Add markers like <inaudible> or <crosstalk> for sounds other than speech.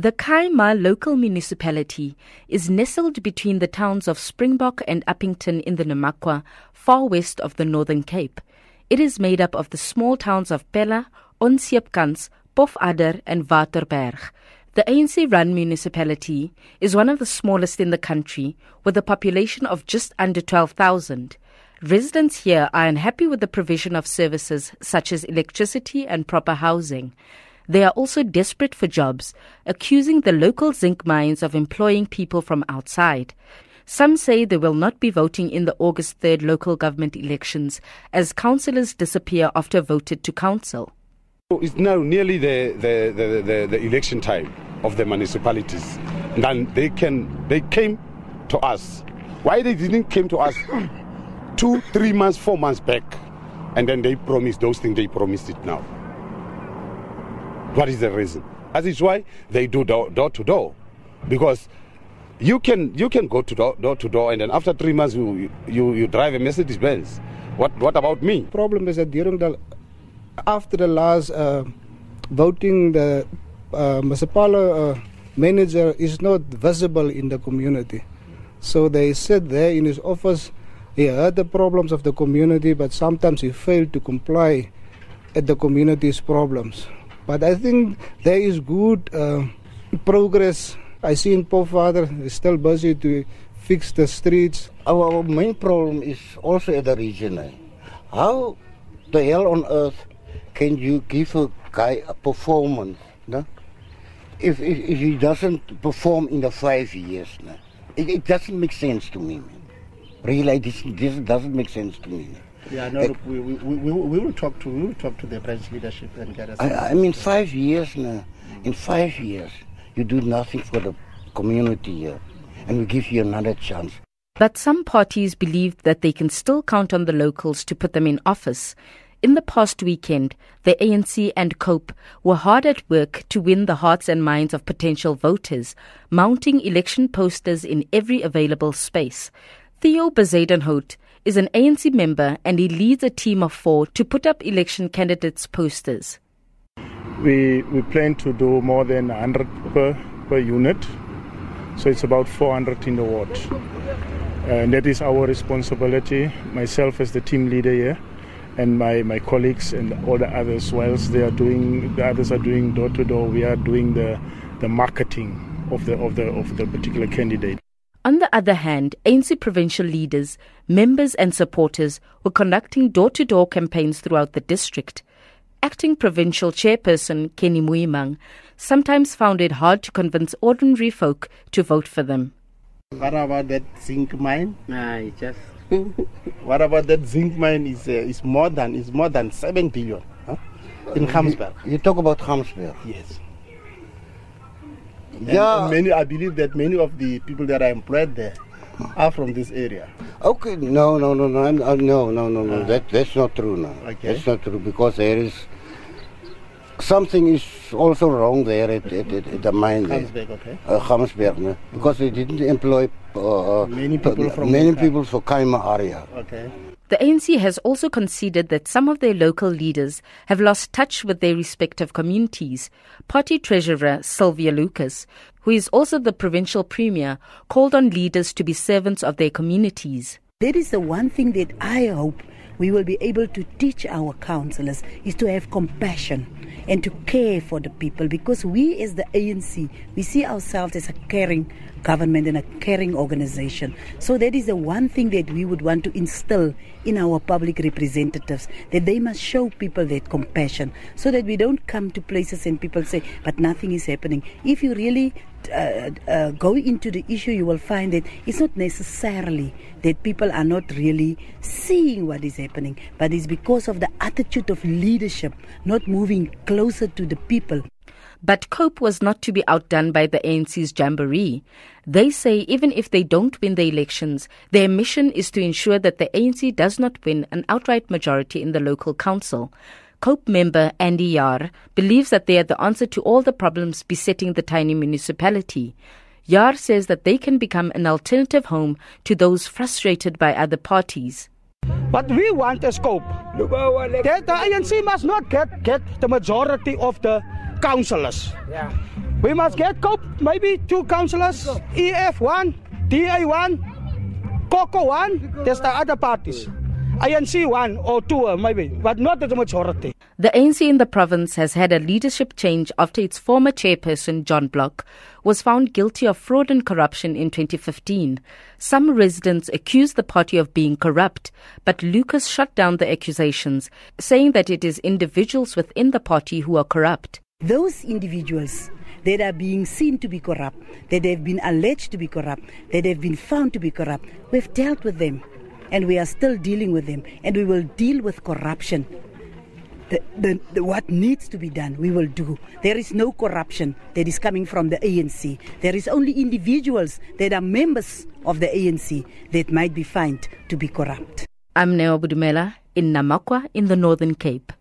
The Khai local municipality is nestled between the towns of Springbok and Upington in the Namakwa, far west of the Northern Cape. It is made up of the small towns of Pella, Onseepkans, Pofadder, and Waterberg. The ANC run municipality is one of the smallest in the country, with a population of just under 12,000. Residents here are unhappy with the provision of services such as electricity and proper housing. They are also desperate for jobs, accusing the local zinc mines of employing people from outside. Some say they will not be voting in the August 3rd local government elections as councillors disappear after voted to council. It's now nearly the, the, the, the, the election time of the municipalities. And they can they came to us. Why they didn't came to us <coughs> two, three months, four months back, and then they promised those things they promised it now. What is the reason? That is why they do door, door to door, because you can you can go to door, door to door, and then after three months you you, you drive a Mercedes Benz. What what about me? Problem is that during the after the last uh, voting, the uh, municipal uh, manager is not visible in the community. So they sit there in his office. He heard the problems of the community, but sometimes he failed to comply at the community's problems. But I think there is good uh, progress. I see in Pofadder is still busy to fix the streets. Our, our main problem is also at the region. Eh? How the hell on earth can you give a guy a performance? No? If, if, if he doesn't perform in the five years, no? it, it doesn't make sense to me. Man. Really, this, this doesn't make sense to me. Yeah, no, look, we, we, we, we, will talk to we will talk to the branch leadership and get us. I, I mean, five years now. In five years, you do nothing for the community here, and we give you another chance. But some parties believe that they can still count on the locals to put them in office. In the past weekend, the ANC and COPE were hard at work to win the hearts and minds of potential voters, mounting election posters in every available space. Theo Bezuidenhout is an ANC member and he leads a team of four to put up election candidates' posters. We, we plan to do more than 100 per, per unit, so it's about 400 in the ward. And that is our responsibility, myself as the team leader here, and my, my colleagues and all the others, whilst they are doing, the others are doing door to door, we are doing the, the marketing of the, of, the, of the particular candidate. On the other hand, ANC provincial leaders, members and supporters were conducting door-to-door campaigns throughout the district. Acting provincial chairperson Kenny Mmoiemang sometimes found it hard to convince ordinary folk to vote for them. What about that zinc mine? Nah, it just. <laughs> what about that zinc mine? Is uh, is more than is more than seven billion huh? in Gamsberg. You, you talk about Gamsberg. Yes. Yeah. And many, I believe that many of the people that are employed there are from this area. Okay, no, no, no, no, uh, no, no, no, no. Uh, that that's not true. No, okay. that's not true because there is something is also wrong there at, at, at, at the mine there. Gamsberg, okay. Uh, Gamsberg, no? because they didn't employ uh, many people from many people for Khai-Ma area. Okay. The ANC has also conceded that some of their local leaders have lost touch with their respective communities. Party Treasurer Sylvia Lucas, who is also the provincial premier, called on leaders to be servants of their communities. That is the one thing that I hope we will be able to teach our councillors is to have compassion and to care for the people because we as the ANC we see ourselves as a caring government and a caring organization. So that is the one thing that we would want to instill in our public representatives that they must show people that compassion so that we don't come to places and people say but nothing is happening. If you really uh, uh, go into the issue, you will find that it's not necessarily that people are not really seeing what is happening, but it's because of the attitude of leadership, not moving closer to the people. But COPE was not to be outdone by the ANC's jamboree. They say even if they don't win the elections, their mission is to ensure that the ANC does not win an outright majority in the local council. COPE member Andy Yar believes that they are the answer to all the problems besetting the tiny municipality. Yar says that they can become an alternative home to those frustrated by other parties. What we want is COPE. That the ANC must not get, get the majority of the councillors. Yeah. We must get COPE, maybe two councillors, EF1, DA1, COCO1, there's the other parties. ANC one or two, uh, maybe, but not the majority. The ANC in the province has had a leadership change after its former chairperson, John Block, was found guilty of fraud and corruption in 2015. Some residents accused the party of being corrupt, but Lucas shut down the accusations, saying that it is individuals within the party who are corrupt. Those individuals that are being seen to be corrupt, that have been alleged to be corrupt, that have been found to be corrupt, we've dealt with them and we are still dealing with them and we will deal with corruption. The, the, the, what needs to be done, we will do. There is no corruption that is coming from the ANC. There is only individuals that are members of the ANC that might be found to be corrupt. I'm Neo Budumela in Namakwa in the Northern Cape.